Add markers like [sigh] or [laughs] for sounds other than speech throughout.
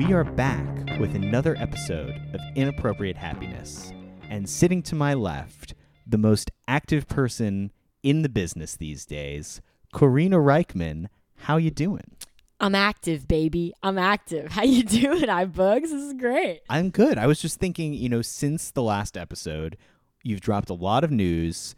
We are back with another episode of Inappropriate Happiness. And sitting to my left, the most active person in the business these days, Karina Rykman. How you doing? I'm active, baby. I'm active. [laughs] How you doing, I bugs? This is great. I'm good. I was just thinking, you know, since the last episode, you've dropped a lot of news,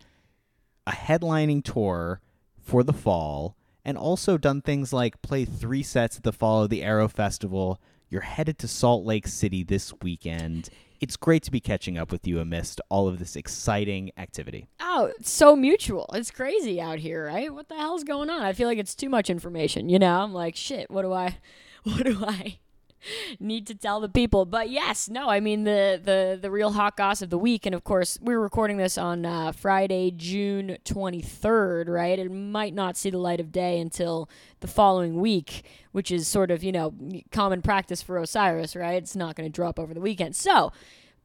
a headlining tour for the fall, and also done things like play three sets at the Follow the Arrow Festival. You're headed to Salt Lake City this weekend. It's great to be catching up with you amidst all of this exciting activity. Oh, it's so mutual. It's crazy out here, right? What the hell's going on? I feel like it's too much information, you know? I'm like, shit, what do I [laughs] what do I [laughs] need to tell the people? But yes, no, I mean the the the real hot goss of the week and of course, we're recording this on uh, Friday, June 23rd, right? It might not see the light of day until the following week, which is sort of, you know, common practice for Osiris, right? It's not going to drop over the weekend. So,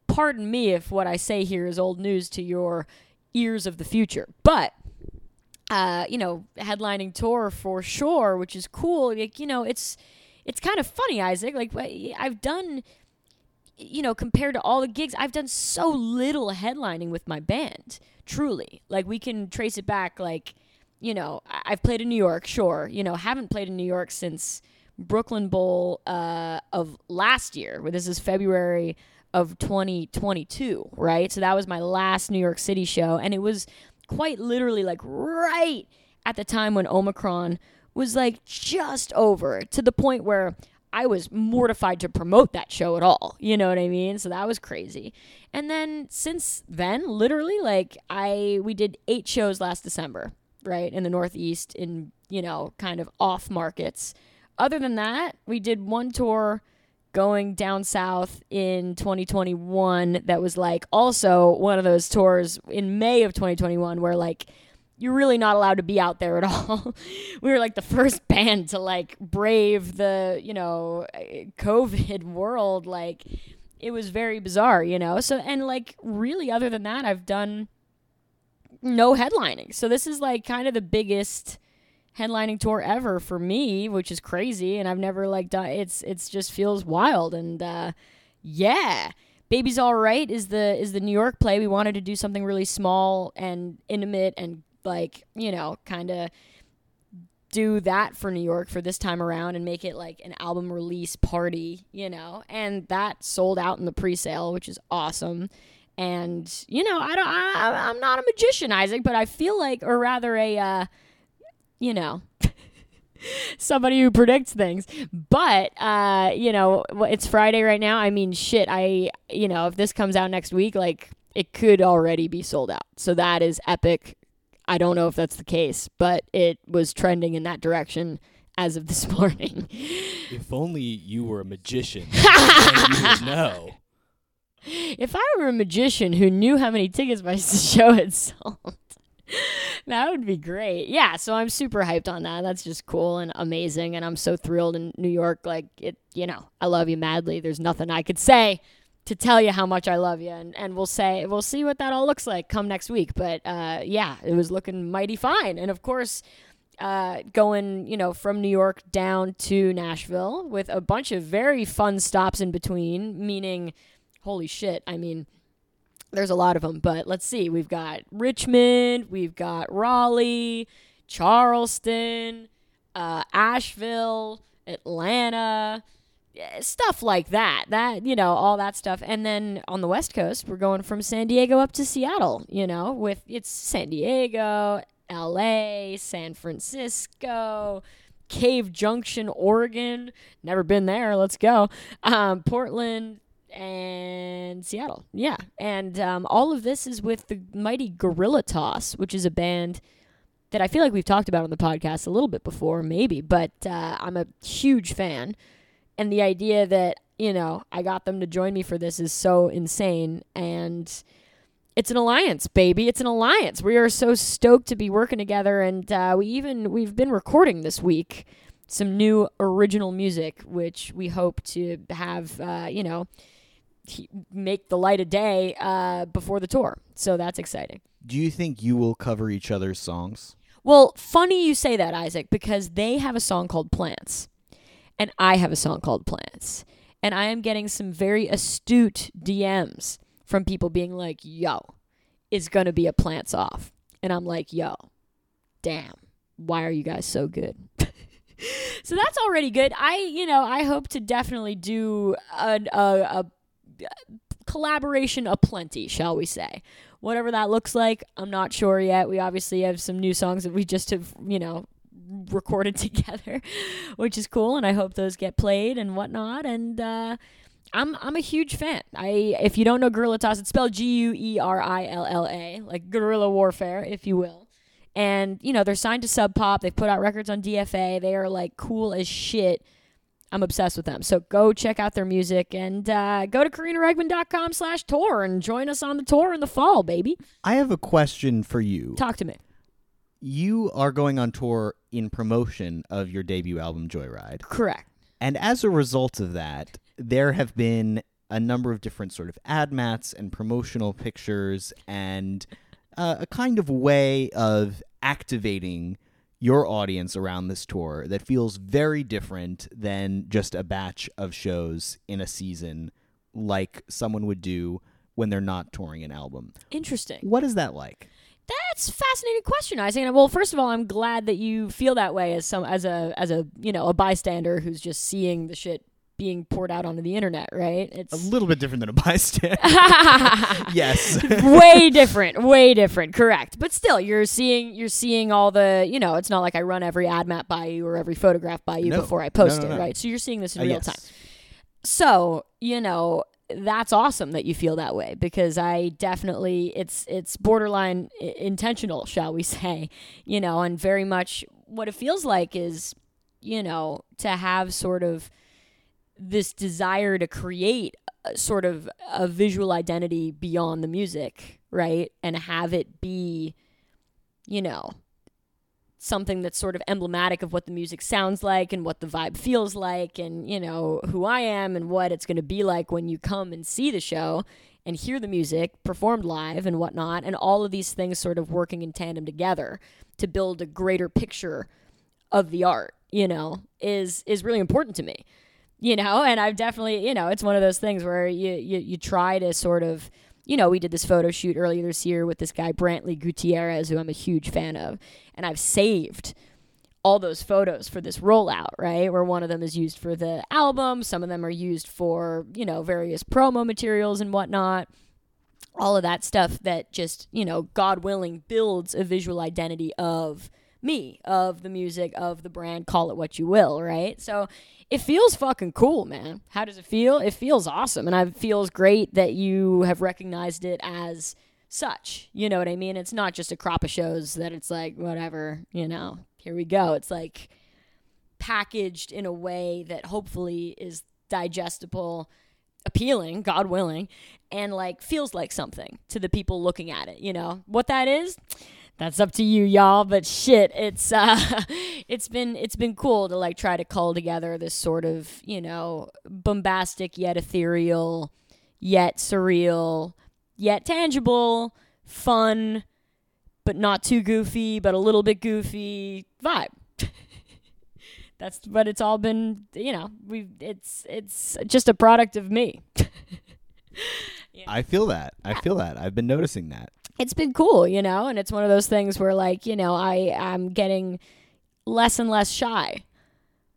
pardon me if what I say here is old news to your ears of the future. But uh, you know, headlining tour for sure, which is cool. Like, you know, it's it's kind of funny, Isaac. Like I've done you know, compared to all the gigs, I've done so little headlining with my band. Truly. Like we can trace it back like, you know, I've played in New York, sure. You know, haven't played in New York since Brooklyn Bowl uh, of last year. Where this is February of 2022, right? So that was my last New York City show and it was quite literally like right at the time when Omicron was like just over to the point where I was mortified to promote that show at all. You know what I mean? So that was crazy. And then since then, literally like I we did 8 shows last December, right? In the Northeast in, you know, kind of off markets. Other than that, we did one tour going down south in 2021 that was like also one of those tours in May of 2021 where like you're really not allowed to be out there at [laughs] all. we were like the first band to like brave the, you know, COVID world like it was very bizarre, you know. So and like really other than that I've done no headlining. So this is like kind of the biggest headlining tour ever for me, which is crazy, and I've never like done. It's it's just feels wild, and uh, yeah, baby's all right is the is the New York play. We wanted to do something really small and intimate and like you know kind of do that for New York for this time around and make it like an album release party, you know, and that sold out in the pre-sale, which is awesome. And you know, I don't, I, I'm not a magician, Isaac, but I feel like, or rather, a uh, you know, [laughs] somebody who predicts things. But uh, you know, it's Friday right now. I mean, shit. I you know, if this comes out next week, like it could already be sold out. So that is epic. I don't know if that's the case, but it was trending in that direction as of this [laughs] morning. If only you were a magician, [laughs] you would know. If I were a magician who knew how many tickets my [laughs] show had sold, that would be great. Yeah, so I'm super hyped on that. That's just cool and amazing, and I'm so thrilled in New York. Like it, you know, I love you madly. There's nothing I could say to tell you how much I love you, and, and we'll say we'll see what that all looks like come next week. But uh, yeah, it was looking mighty fine, and of course. Uh, going, you know, from New York down to Nashville with a bunch of very fun stops in between, meaning, holy shit, I mean, there's a lot of them, but let's see. We've got Richmond, we've got Raleigh, Charleston, uh, Asheville, Atlanta, stuff like that. That you know, all that stuff. And then on the West Coast, we're going from San Diego up to Seattle. You know, with it's San Diego, L.A., San Francisco. Cave Junction, Oregon. Never been there. Let's go. Um, Portland, and Seattle. Yeah. And um, all of this is with the mighty Guerilla Toss, which is a band that I feel like we've talked about on the podcast a little bit before, maybe, but uh, I'm a huge fan. And the idea that, you know, I got them to join me for this is so insane. And it's an alliance, baby. It's an alliance. We are so stoked to be working together. And uh, we even, we've been recording this week some new original music, which we hope to have, uh, you know, make the light of day uh, before the tour. So that's exciting. Do you think you will cover each other's songs? Well, funny you say that, Isaac, because they have a song called Plants, and I have a song called Plants. And I am getting some very astute DMs from people being like, yo, it's going to be a Plants off. And I'm like, yo, damn, why are you guys so good? [laughs] so that's already good. I, you know, I hope to definitely do a, a, a collaboration aplenty, shall we say. Whatever that looks like, I'm not sure yet. We obviously have some new songs that we just have, you know, recorded [laughs] together, which is cool, and I hope those get played and whatnot. And uh, I'm I'm a huge fan. I if you don't know Guerilla Toss, it's spelled G U E R I L L A, like guerrilla warfare, if you will. And you know they're signed to Sub Pop. They've put out records on DFA. They are like cool as shit I'm obsessed with them. So go check out their music and uh, go to karinarykman.com slash tour and join us on the tour in the fall, baby. I have a question for you. Talk to me. You are going on tour in promotion of your debut album, Joyride. Correct. And as a result of that, there have been a number of different sort of ad mats and promotional pictures and uh, a kind of way of activating your audience around this tour that feels very different than just a batch of shows in a season like someone would do when they're not touring an album. Interesting. What is that like? That's a fascinating question, Isaac. Well, first of all, I'm glad that you feel that way as some as a as a you know a bystander who's just seeing the shit being poured out onto the internet, right? It's a little bit different than a bystander. [laughs] yes. way different, way different, correct. But still, you're seeing you're seeing all the, you know, it's not like I run every ad map by you or every photograph by you No. before I post No, no, it, right? So you're seeing this in Uh, real yes. time. So, you know, that's awesome that you feel that way because I definitely it's it's borderline intentional, shall we [laughs] say, you know, and very much what it feels like is, you know, to have sort of this desire to create a, sort of a visual identity beyond the music, right? And have it be, you know, something that's sort of emblematic of what the music sounds like and what the vibe feels like and, you know, who I am and what it's going to be like when you come and see the show and hear the music performed live and whatnot. And all of these things sort of working in tandem together to build a greater picture of the art, you know, is is really important to me you know and i've definitely you know it's one of those things where you, you you try to sort of you know we did this photo shoot earlier this year with this guy brantley gutierrez who i'm a huge fan of. And i've saved all those photos for this rollout right? Where one of them is used for the album some of them are used for you know various promo materials and whatnot. All of that stuff that just you know god willing builds a visual identity of me of the music of the brand call it what you will right so it feels fucking cool man how does it feel it feels awesome and it feels great that you have recognized it as such you know what i mean it's not just a crop of shows that it's like whatever you know here we go it's like packaged in a way that hopefully is digestible, appealing, God willing, and like feels like something to the people looking at it. You know what that is? That's up to you, y'all. But shit, it's uh, [laughs] it's been it's been cool to like try to cull together this sort of you know bombastic yet ethereal, yet surreal, yet tangible, fun, but not too goofy, but a little bit goofy vibe [laughs] that's but it's all been you know we it's it's just a product of me [laughs] I feel that. I feel that. I've been noticing that. it's been cool you know and it's one of those things where like you know i am getting less and less shy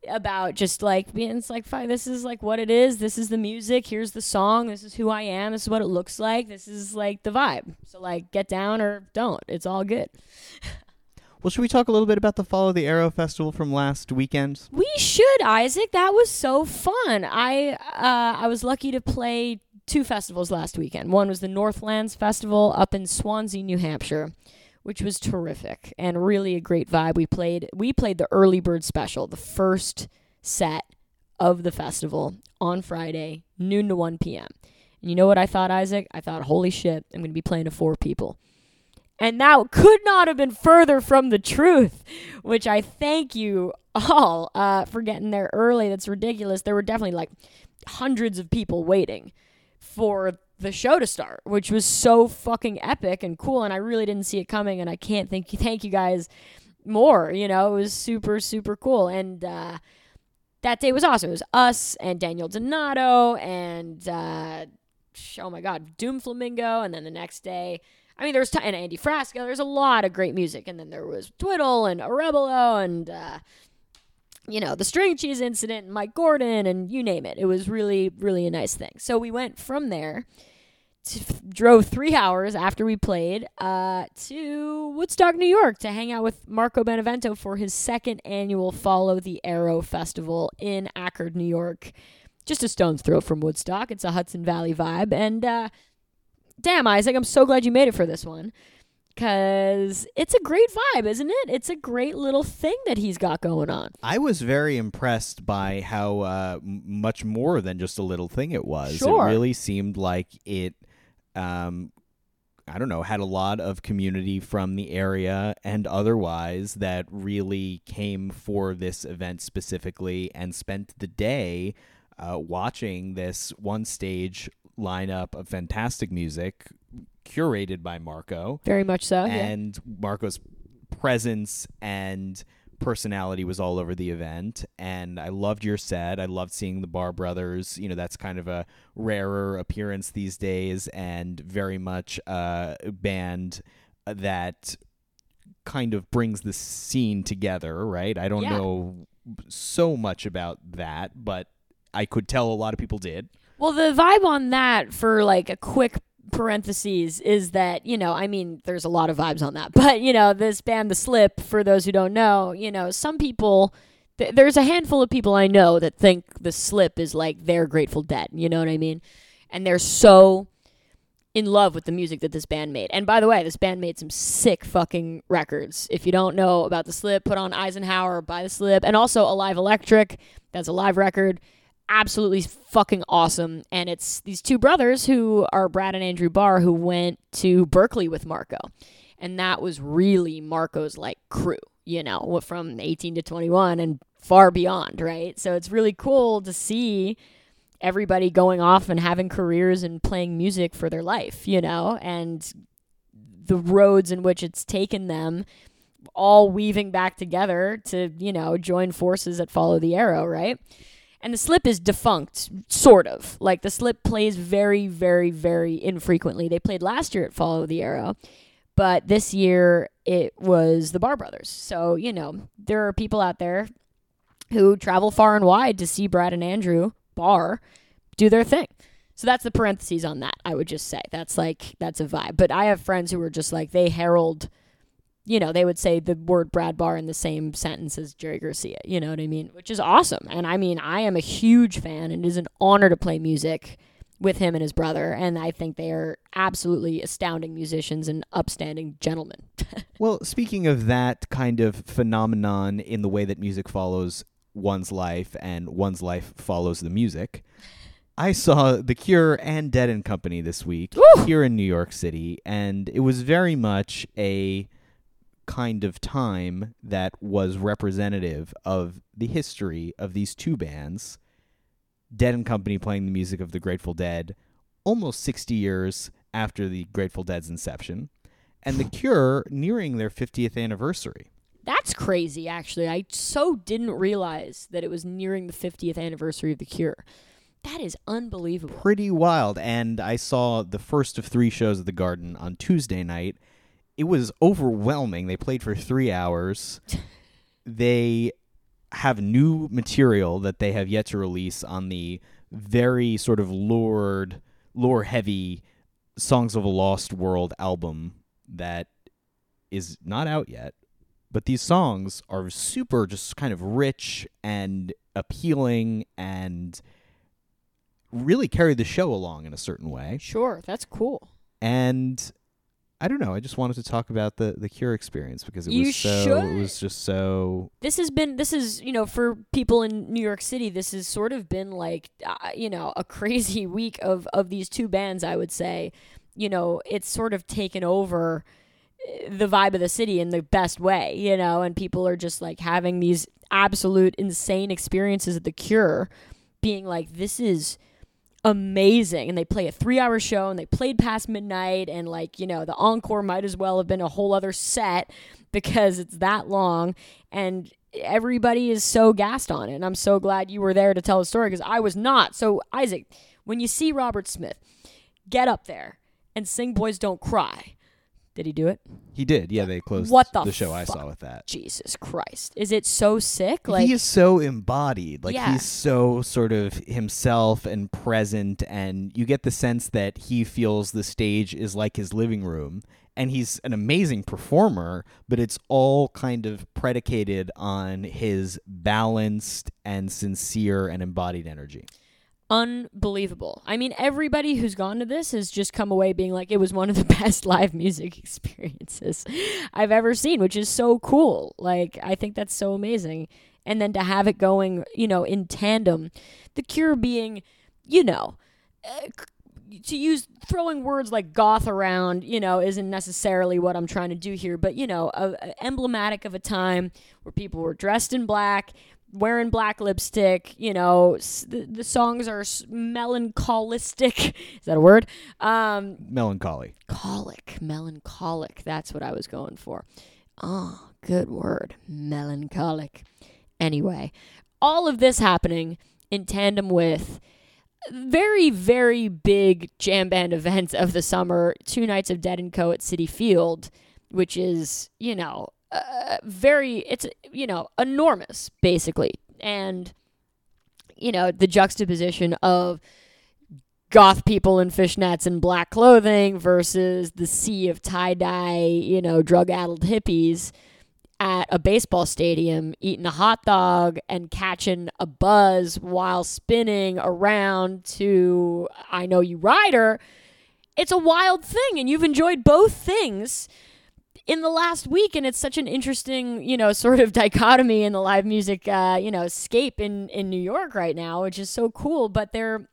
about just like being it's like fine this is like what it is this is the music here's the song this is who i am this is what it looks like this is like the vibe so like get down or don't it's all good Well, should we talk a little bit about the Follow the Arrow festival from last weekend? We should, Isaac. That was so fun. I uh, I was lucky to play two festivals last weekend. One was the Northlands Festival up in Swanzey, New Hampshire, which was terrific and really a great vibe. We played we played the early bird special, the first set of the festival on Friday, noon to 1 p.m. And you know what I thought, Isaac? I thought, holy shit, I'm going to be playing to four people. And that could not have been further from the truth, which I thank you all uh, for getting there early. That's ridiculous. There were definitely like hundreds of people waiting for the show to start, which was so fucking epic and cool. And I really didn't see it coming. And I can't thank you, [laughs] thank you guys more. You know, it was super, super cool. And uh, that day was awesome. It was us and Daniel Donato and, uh, oh my God, Doom Flamingo. And then the next day, I mean, there was t- and Andy Frasco. There's a lot of great music, and then there was Twiddle and Arebelo and uh, you know the string cheese incident and Mike Gordon and you name it. It was really, really a nice thing. So we went from there. To, drove three hours after we played uh, to Woodstock, New York, to hang out with Marco Benevento for his second annual Follow the Arrow Festival in Accord, New York. Just a stone's throw from Woodstock. It's a Hudson Valley vibe, and uh, damn, Isaac, I'm so glad you made it for this one. Because it's a great vibe, isn't it? It's a great little thing that he's got going on. I was very impressed by how uh, much more than just a little thing it was. Sure. It really seemed like it, um, I don't know, had a lot of community from the area and otherwise that really came for this event specifically and spent the day uh, watching this one stage lineup of fantastic music curated by Marco Very much so. yeah. and Marco's presence and personality was all over the event and I loved your set. I loved seeing the Barr Brothers. You know, that's kind of a rarer appearance these days and very much a band that kind of brings the scene together, right? I don't Yeah. know so much about that, but I could tell a lot of people did. Well, the vibe on that for like a quick parentheses is that, you know, I mean, there's a lot of vibes on that, [laughs] but, you know, this band, The Slip, for those who don't know, you know, some people, th- there's a handful of people I know that think The Slip is like their Grateful Dead, you know what I mean? And they're so in love with the music that this band made. And by the way, this band made some sick fucking records. If you don't know about The Slip, put on Eisenhower by The Slip and also Alive Electric. That's a live record. Absolutely fucking awesome. And it's these two brothers who are Brad and Andrew Barr who went to Berklee with Marco. And that was really Marco's like crew, you know, from 18 to 21 and far beyond, right? So it's really cool to see everybody going off and having careers and playing music for their life, you know, and the roads in which it's taken them all weaving back together to, you know, join forces that follow the arrow, right? And the slip is defunct, sort of. Like the slip plays very, very, very infrequently. They played last year at Follow the Arrow, but this year it was the Barr Brothers. So, you know, there are people out there who travel far and wide to see Brad and Andrew Barr do their thing. So that's the parentheses on that, I would just say. That's like, that's a vibe. But I have friends who are just like, they herald, you know, they would say the word Brad Barr in the same sentence as Jerry Garcia, you know what I mean? Which is awesome. And I mean, I am a huge fan and it is an honor to play music with him and his brother. And I think they are absolutely astounding musicians and upstanding gentlemen. [laughs] Well, speaking of that kind of phenomenon in the way that music follows one's life and one's life follows the music. I saw The Cure and Dead and Company this week Woo! here in New York City, and it was very much a kind of time that was representative of the history of these two bands. Dead and Company playing the music of the Grateful Dead almost 60 years after the Grateful Dead's inception, and The Cure nearing their 50th anniversary. That's crazy, actually. I so didn't realize that it was nearing the 50th anniversary of The Cure. That is unbelievable. Pretty wild. And I saw the first of three shows at the Garden on Tuesday night. It was overwhelming. They played for three hours. [laughs] they have new material that they have yet to release on the very sort of lured, lore heavy Songs of a Lost World album that is not out yet. But these songs are super, just kind of rich and appealing and really carry the show along in a certain way. Sure, that's cool. And I don't know, I just wanted to talk about the the Cure experience because it You was so it was just so This has been, this is, you know, for people in New York City, this has sort of been like, uh, you know, a crazy [laughs] week of, of these two bands, I would say. You know, it's sort of taken over uh, the vibe of the city in the best way, you know, and people are just like having these absolute insane experiences at the Cure, being like, this is amazing. And they play a three hour show and they played past midnight, and like, you know, the encore might as well have been a whole other set [laughs] because it's that long. And everybody is so gassed on it. And I'm so glad you were there to tell the story because I was not. So, Isaac, when you see Robert Smith get up there and sing Boys Don't Cry, did he do it? he did. Yeah, they closed What the show I saw with that. Jesus Christ. Is it so sick? Like, he is so embodied. Like Yeah. he's so sort of himself and present and you get the sense that he feels the stage is like his living room and he's an amazing performer, but it's all kind of predicated on his balanced and sincere and embodied energy. Unbelievable. I mean, everybody who's gone to this has just come away being like, it was one of the [laughs] best live music experiences I've ever seen, which is so cool. Like, I think that's so amazing. And then to have it going, you know, in tandem, the cure being, you know, uh, to use throwing words like goth around, you know, isn't necessarily what I'm trying to do here, but you know, a, a emblematic of a time where people were dressed in black, wearing black lipstick. You know, s- the, the songs are s- melancholistic. [laughs] Is that a word? Um, Melancholy. colic, melancholic. That's what I was going for. Oh, good word, melancholic. Anyway, all of this happening in tandem with very, very big jam band [laughs] events of the summer. Two nights of Dead and Co. at Citi Field, which is, you know, uh, very, it's, you know, enormous, basically. And, you know, the juxtaposition of goth people in fishnets and black clothing versus the sea of tie dye, you know, drug addled hippies at a baseball stadium eating a hot dog and catching a buzz while spinning around to I Know You Rider. It's a wild thing, and you've enjoyed both things in the last week and it's such an interesting you know sort of [laughs] dichotomy in the live music uh, you know scape in in new york right now which is so cool but they're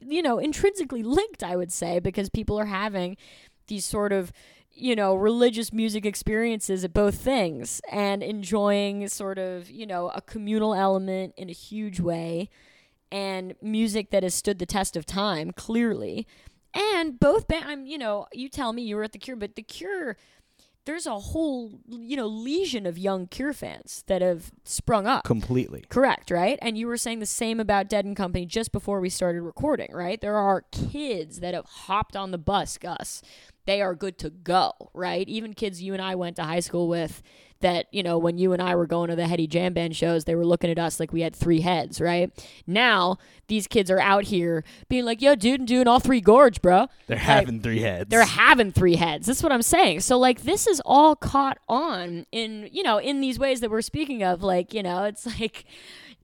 you know intrinsically linked i would say because people are having these sort of you know religious music experiences at both things and enjoying sort of you know a communal element in a huge way and music that has stood the test of time clearly. And both band i'm you know you tell me you were at the cure but the cure there's a whole you know legion of young cure fans that have sprung up Completely. Correct, right? And you were saying the same about Dead and Company just before we started recording, right? There are kids that have hopped on the bus, Gus. They are good to go, right? Even kids you and I went to high school with that, you know, when you and I were going to the Heady Jam Band shows, they were looking at us like we had three heads, right? Now, these kids are out here being like, yo, dude, I'm doing all three gorge, bro. They're Like, having three heads. they're having three heads. That's what I'm saying. So like this is all caught on in you know in these ways that we're speaking of. Like you know it's [laughs] like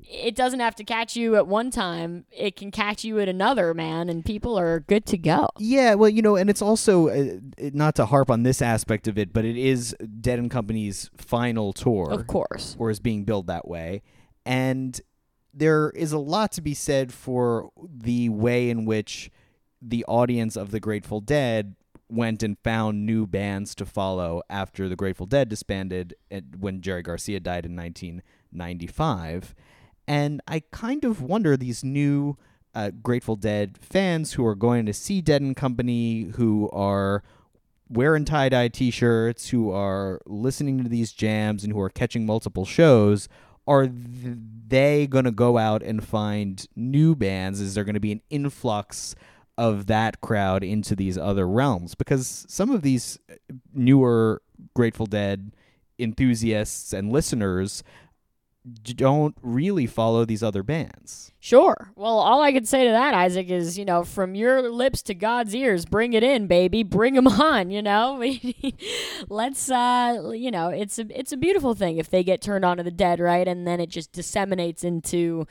it doesn't have to catch you at one time. It can catch you at another, man, and people are good to go. Yeah, well, you know, and it's also uh, not to harp on this aspect of it, but it is Dead and Company's final tour, Of course. or is being billed that way. And there is a lot to be said for the way in which the audience of the Grateful Dead went and found new bands to follow after the Grateful Dead disbanded when Jerry Garcia died in 1995. And I kind of wonder these new uh, Grateful Dead fans who are going to see Dead and Company, who are wearing tie dye t shirts, who are listening to these jams, and who are catching multiple shows. Are th- they going to go out and find new bands? Is there going to be an influx of that crowd into these other realms? Because some of these newer Grateful Dead enthusiasts and listeners don't really follow these other bands. Sure. Well, all I can say to that, Isaac, is you know, from your lips to God's ears, bring it in, baby, bring them on. You know, [laughs] let's, uh, you know, it's a it's a beautiful thing if they get turned on to the dead, right, and then it just disseminates into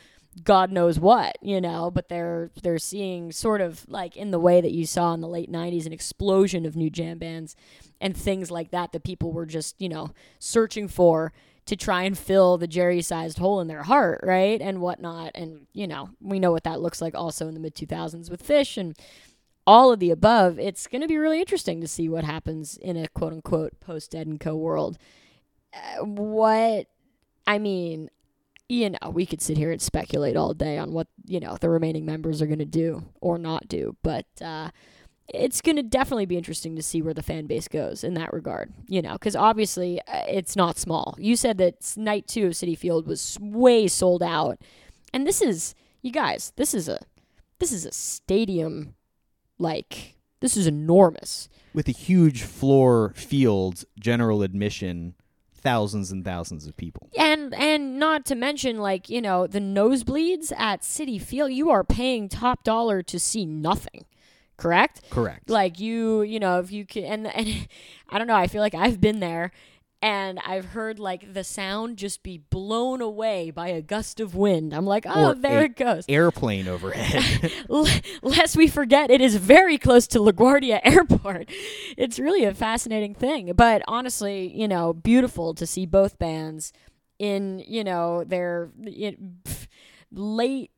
God knows what, you know. But they're they're seeing sort of like in the way that you saw in the late '90s an explosion of new jam bands and things like that that people were just you know searching for to try and fill the Jerry sized hole in their heart, right? And whatnot. And, you know, we know what that looks like also in the mid 2000s with Phish and all of the above. It's going to be really interesting to see what happens in a quote unquote post Dead and Co world. Uh, what, I mean, you know, we could sit here and speculate all day on what, you know, the remaining members are going to do or not do. But, uh, it's going to definitely be interesting to see where the fan base goes in that regard, you know, because obviously uh, it's not small. You said that night two of Citi Field was way sold out, and this is you guys, this is a this is a stadium, like this is enormous with a huge floor field, general admission, thousands and thousands of people. And and not to mention like, you know, the nosebleeds at Citi Field, you are paying top dollar to see nothing correct? Correct. Like you, you know, if you can, and and [laughs] I don't know. I feel like I've been there, and I've heard like the sound just be blown away by a gust of wind. I'm like, oh, Or there it goes. Airplane overhead. [laughs] Lest we forget, it is very close to LaGuardia [laughs] Airport. It's really a fascinating thing. But honestly, you know, beautiful to see both bands in, you know, their it, late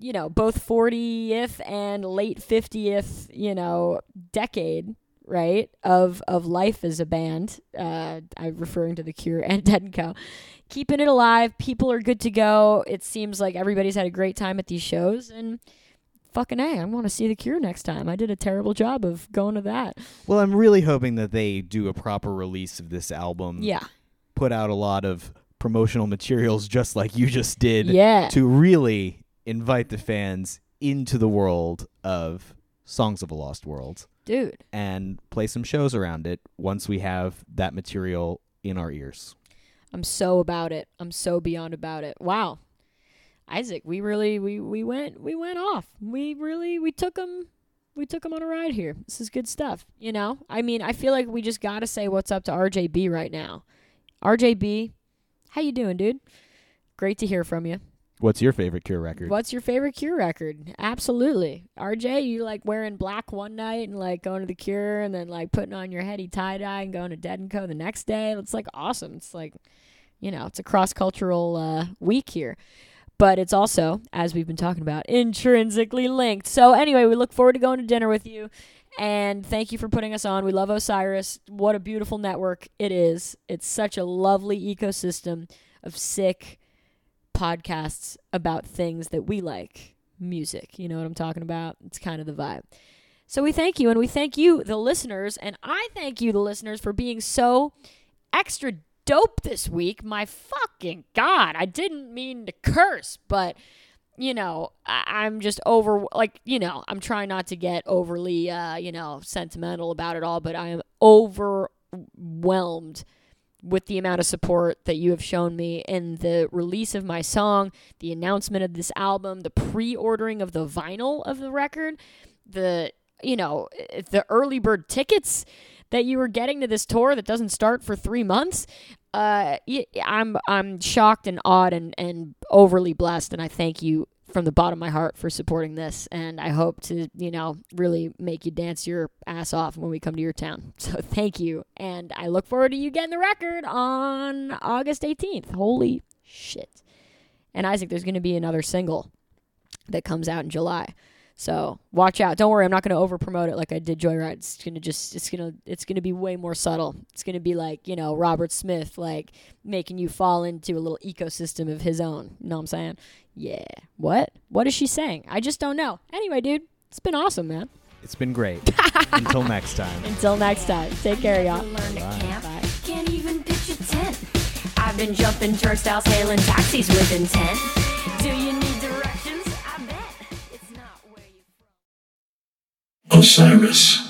you know, both 40th and late 50th, you know, decade, right, of of life as a band. Uh, I'm referring to The Cure and Dead and Co. Keeping it alive. People are good to go. It seems like everybody's had a great time at these shows and fucking A, I want to see The Cure next time. I did a terrible job of going to that. well, I'm really hoping that they do a proper release of this album. Yeah. Put out a lot of promotional materials just like you just did Yeah. to really invite the fans into the world of Songs of a Lost World Dude. and play some shows around it once we have that material in our ears. I'm so about it. I'm so beyond about it. Wow. Isaac, we really we we went we went off. We really we took them we took them on a ride here. This is good stuff, you know? I mean, I feel like we just got to say what's up to RJB right now. RJB, how you doing, dude? Great to hear from you. What's your favorite Cure record? What's your favorite Cure record? Absolutely. RJ, you like wearing black one night and like going to the Cure and then like putting on your heady tie dye and going to Dead and Co the next day. It's like awesome. It's like, you know, it's a cross cultural uh, week here. But it's also, as we've been talking about, intrinsically linked. So anyway, we look forward to going to dinner with you. And thank you for putting us on. We love Osiris. What a beautiful network it is. It's such a lovely ecosystem of sick podcasts about things that we like music. You know what I'm talking about? It's kind of the vibe. So we thank you, and we thank you, the listeners, and I thank you, the listeners, for being so extra dope this week. My fucking God, I didn't mean to curse, but you know, I- I'm just over, like, you know, I'm trying not to get overly, uh, you know, sentimental about it all, but I am overwhelmed with the amount of support that you have shown me in the release of my song, the announcement of this album, the pre-ordering of the vinyl of the record, the you know, the early bird tickets that you were getting to this tour that doesn't start for 3 months. Uh I'm I'm shocked and awed and and overly blessed and I thank you from the bottom of my heart for supporting this and I hope to, you know, really make you dance your ass off when we come to your town. [laughs] So thank you and I look forward to you getting the record on August 18th. Holy shit. And Isaac, there's going to be another single that comes out in July. So watch out. Don't worry, I'm not going to over promote it like I did Joyride. It's gonna just it's gonna it's gonna be way more subtle. It's gonna be like you know Robert Smith, like making you fall into a little ecosystem of his own. You know what I'm saying? Yeah. What? What is she saying? I just don't know. Anyway, dude, it's been awesome, man. It's been great. [laughs] Until next time. Until next time, take care, y'all. Bye. Bye. Can't even pitch a tent. I've been jumping turnstiles, hailing taxis with intent. Do you need directions? I bet it's not where you Osiris.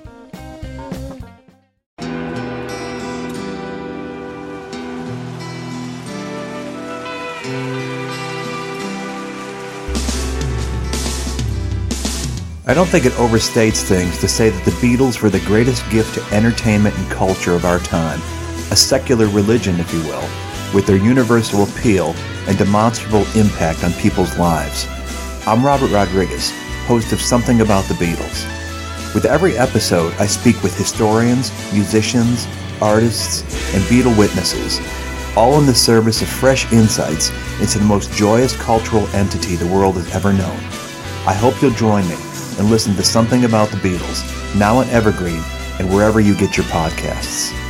I don't think it overstates things to say that the Beatles were the greatest gift to entertainment and culture of our time, a secular religion, if you will, with their universal appeal and demonstrable impact on people's lives. I'm Robert Rodriguez, host of Something About the Beatles. With every episode, I speak with historians, musicians, artists, and Beatle witnesses, all in the service of fresh insights into the most joyous cultural entity the world has ever known. I hope you'll join me and listen to Something About the Beatles, now on Evergreen and wherever you get your podcasts.